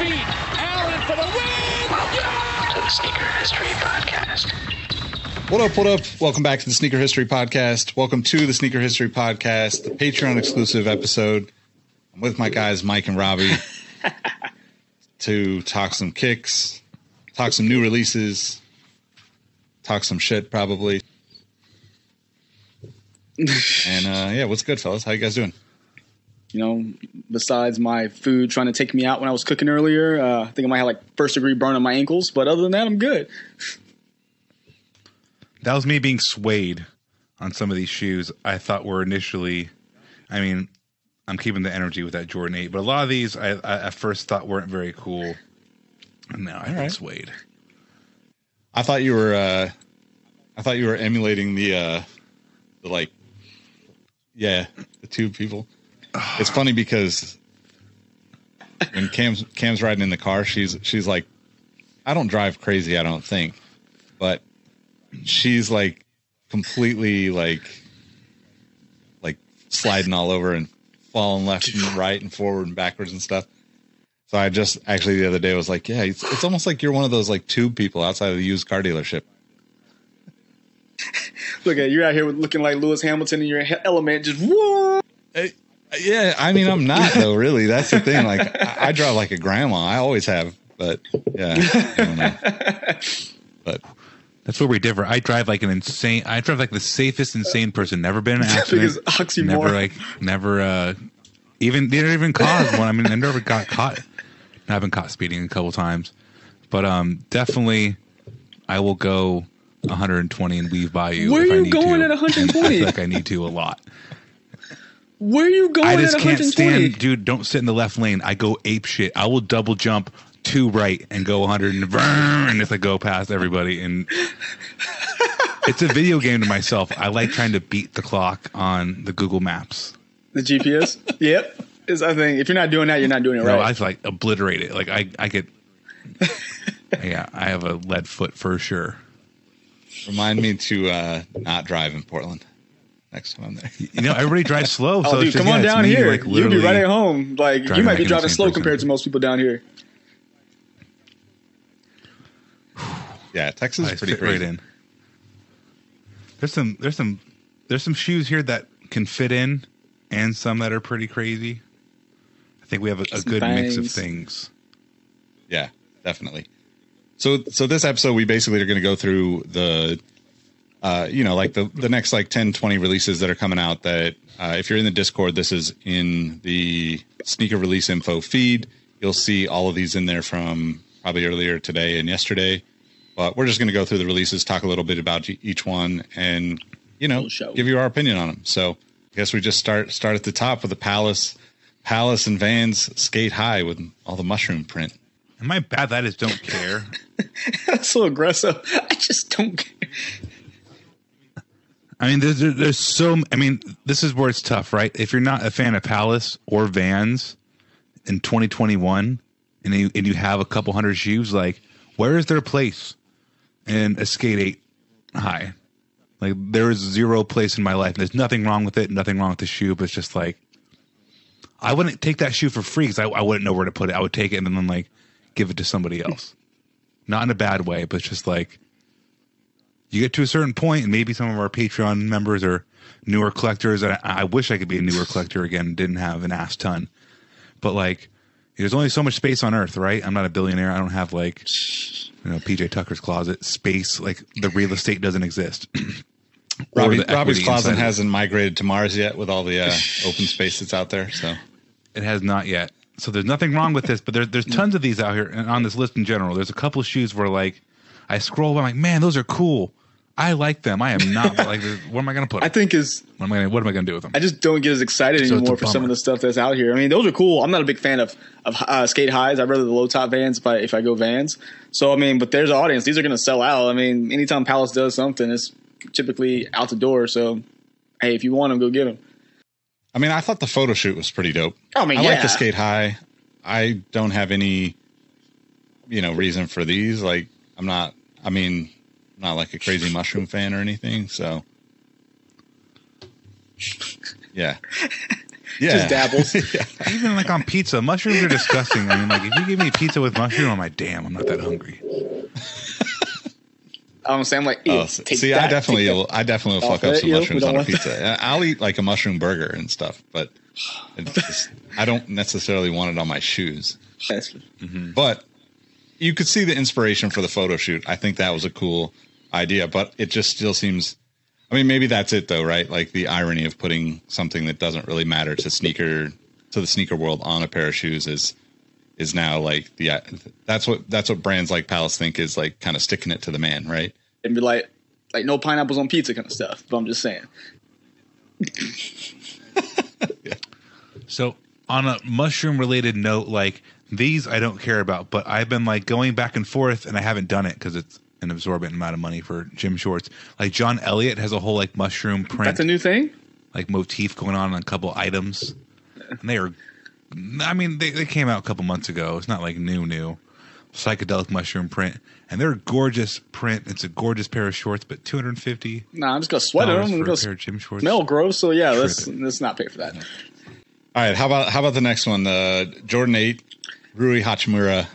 feet. Allen for the win. Welcome to the Sneaker History Podcast. What up, what up? Welcome back to the Sneaker History Podcast. Welcome to the Sneaker History Podcast, the Patreon exclusive episode. I'm with my guys, Mike and Robbie, to talk some kicks, talk some new releases, talk some shit probably. and uh, yeah, what's good, fellas? How you guys doing? You know, besides my food trying to take me out when I was cooking earlier, uh, I think I might have like first degree burn on my ankles, but other than that, I'm good. That was me being swayed on some of these shoes. I thought were initially, I mean, I'm keeping the energy with that Jordan 8, but a lot of these I, I at first thought weren't very cool. And now been right. swayed. I thought you were uh I thought you were emulating the uh the like yeah, the two people. It's funny because when Cam's Cam's riding in the car, she's she's like I don't drive crazy, I don't think. But she's like completely like like sliding all over and falling left and right and forward and backwards and stuff. So I just actually the other day was like, yeah, it's, it's almost like you're one of those like tube people outside of the used car dealership. Look at you're out here looking like Lewis Hamilton in your element, just whoa. Hey, yeah, I mean, I'm not though. Really, that's the thing. Like, I, I drive like a grandma. I always have, but yeah, I don't know. But That's where we differ. I drive like an insane. I drive like the safest insane person. Never been in an accident. Biggest oxymoron. Never like never. uh Even they didn't even caused one. I mean, I never got caught. I've been caught speeding a couple times, but um, definitely, I will go 120 and weave by you. Where if are I you need going to. at 120? I feel like I need to a lot. Where are you going I at just can't stand, dude. Don't sit in the left lane. I go ape shit. I will double jump to right and go 100 and, and if I go past everybody. And it's a video game to myself. I like trying to beat the clock on the Google Maps. The GPS. yep. Is I think if you're not doing that, you're not doing it No, right. I like obliterate it. Like I, I get. yeah, I have a lead foot for sure. remind me to uh not drive in Portland next time I'm there. You know, everybody drives slow. oh, so dude, it's just, come on yeah, down me, here. Like You'll be right at home. Like you might be driving slow person. compared to most people down here. Yeah, Texas I is pretty fit right crazy. in. There's some there's some there's some shoes here that can fit in, and some that are pretty crazy. I think we have a, a good mix of things. Yeah, definitely. So so this episode we basically are going to go through the uh you know like the the next like 10 20 releases that are coming out that uh if you're in the Discord this is in the sneaker release info feed. You'll see all of these in there from probably earlier today and yesterday. But we're just going to go through the releases, talk a little bit about each one and you know, Little show. give you our opinion on them. So, I guess we just start start at the top with the Palace Palace and Vans skate high with all the mushroom print. And my bad that is don't care. That's so aggressive. I just don't care. I mean, there's there's so. I mean, this is where it's tough, right? If you're not a fan of Palace or Vans in 2021, and you and you have a couple hundred shoes, like where is their place in a skate eight high? Like there is zero place in my life. There's nothing wrong with it. Nothing wrong with the shoe, but it's just like I wouldn't take that shoe for free because I, I wouldn't know where to put it. I would take it and then like give it to somebody else. Not in a bad way, but just like you get to a certain point, and maybe some of our Patreon members are newer collectors. And I, I wish I could be a newer collector again. Didn't have an ass ton, but like there's only so much space on Earth, right? I'm not a billionaire. I don't have like you know PJ Tucker's closet space. Like the real estate doesn't exist. Robbie, Robbie's closet hasn't migrated to Mars yet with all the uh, open space that's out there. So It has not yet. So there's nothing wrong with this, but there's there's tons of these out here and on this list in general. There's a couple of shoes where like I scroll, I'm like, man, those are cool. I like them. I am not like, what am I gonna put? I think is what am I gonna What am I gonna do with them? I just don't get as excited So anymore for some of the stuff that's out here. I mean, those are cool. I'm not a big fan of of uh, skate highs. I'd rather the low top Vans if I if I go Vans. So I mean, but there's an audience. These are going to sell out. I mean, anytime Palace does something, it's typically out the door. So hey, if you want them, go get them. I mean, I thought the photo shoot was pretty dope. I mean, I like the skate high. I don't have any, you know, reason for these. Like, I'm not. I mean, not like a crazy mushroom fan or anything. So, yeah, yeah. Just dabbles. Even like on pizza, mushrooms are disgusting. I mean, like if you give me pizza with mushroom, I'm like, damn, I'm not that hungry. I don't say I'm like, Oh, take see, that, I definitely, take will, I definitely will fuck up some you know, we mushrooms on a pizza. I- I'll eat like a mushroom burger and stuff, but just, I don't necessarily want it on my shoes. that. Mm-hmm. But you could see the inspiration for the photo shoot. I think that was a cool idea, but it just still seems. I mean, maybe that's it though, right? Like the irony of putting something that doesn't really matter to sneaker to the sneaker world on a pair of shoes is is now like the that's what that's what brands like Palace think is like kind of sticking it to the man, right? and be like, like no pineapples on pizza kind of stuff. But I'm just saying. So on a mushroom related note, like these I don't care about, but I've been like going back and forth and I haven't done it because it's an absorbent amount of money for gym shorts. Like John Elliott has a whole like mushroom print That's a new thing. like motif going on on a couple items. And they are I mean, they, they came out a couple months ago. It's not like new new. Psychedelic mushroom print. And they're a gorgeous print. It's a gorgeous pair of shorts, but two hundred and fifty Nah, I'm just gonna sweat dollars them. I'm for a gonna pair of gym shorts. smell gross. So yeah, let's Tripping. let's not pay for that. All right, how about how about the next one? The Jordan Eight, Rui Hachimura.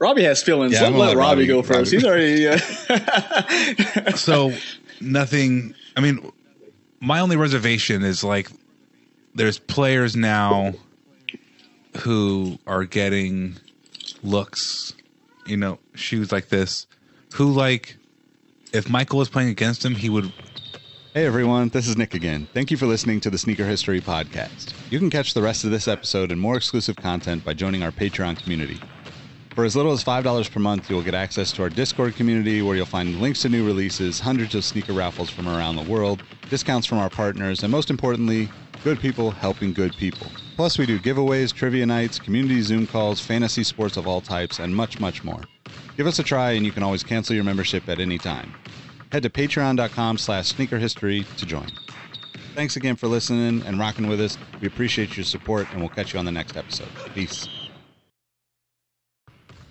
Robbie has feelings. Yeah, let, I'm let let Robbie, Robbie- go first. Robbie- He's already. Uh, so nothing i mean my only reservation is like there's players now who are getting looks you know shoes like this who like if michael was playing against him he would Hey everyone, this is Nick again. Thank you for listening to the Sneaker History Podcast. You can catch the rest of this episode and more exclusive content by joining our Patreon community. For as little as $5 per month, you will get access to our Discord community where you'll find links to new releases, hundreds of sneaker raffles from around the world, discounts from our partners, and most importantly, good people helping good people. Plus, we do giveaways, trivia nights, community Zoom calls, fantasy sports of all types, and much, much more. Give us a try, and you can always cancel your membership at any time. Head to patreon.com slash sneakerhistory to join. Thanks again for listening and rocking with us. We appreciate your support, and we'll catch you on the next episode. Peace.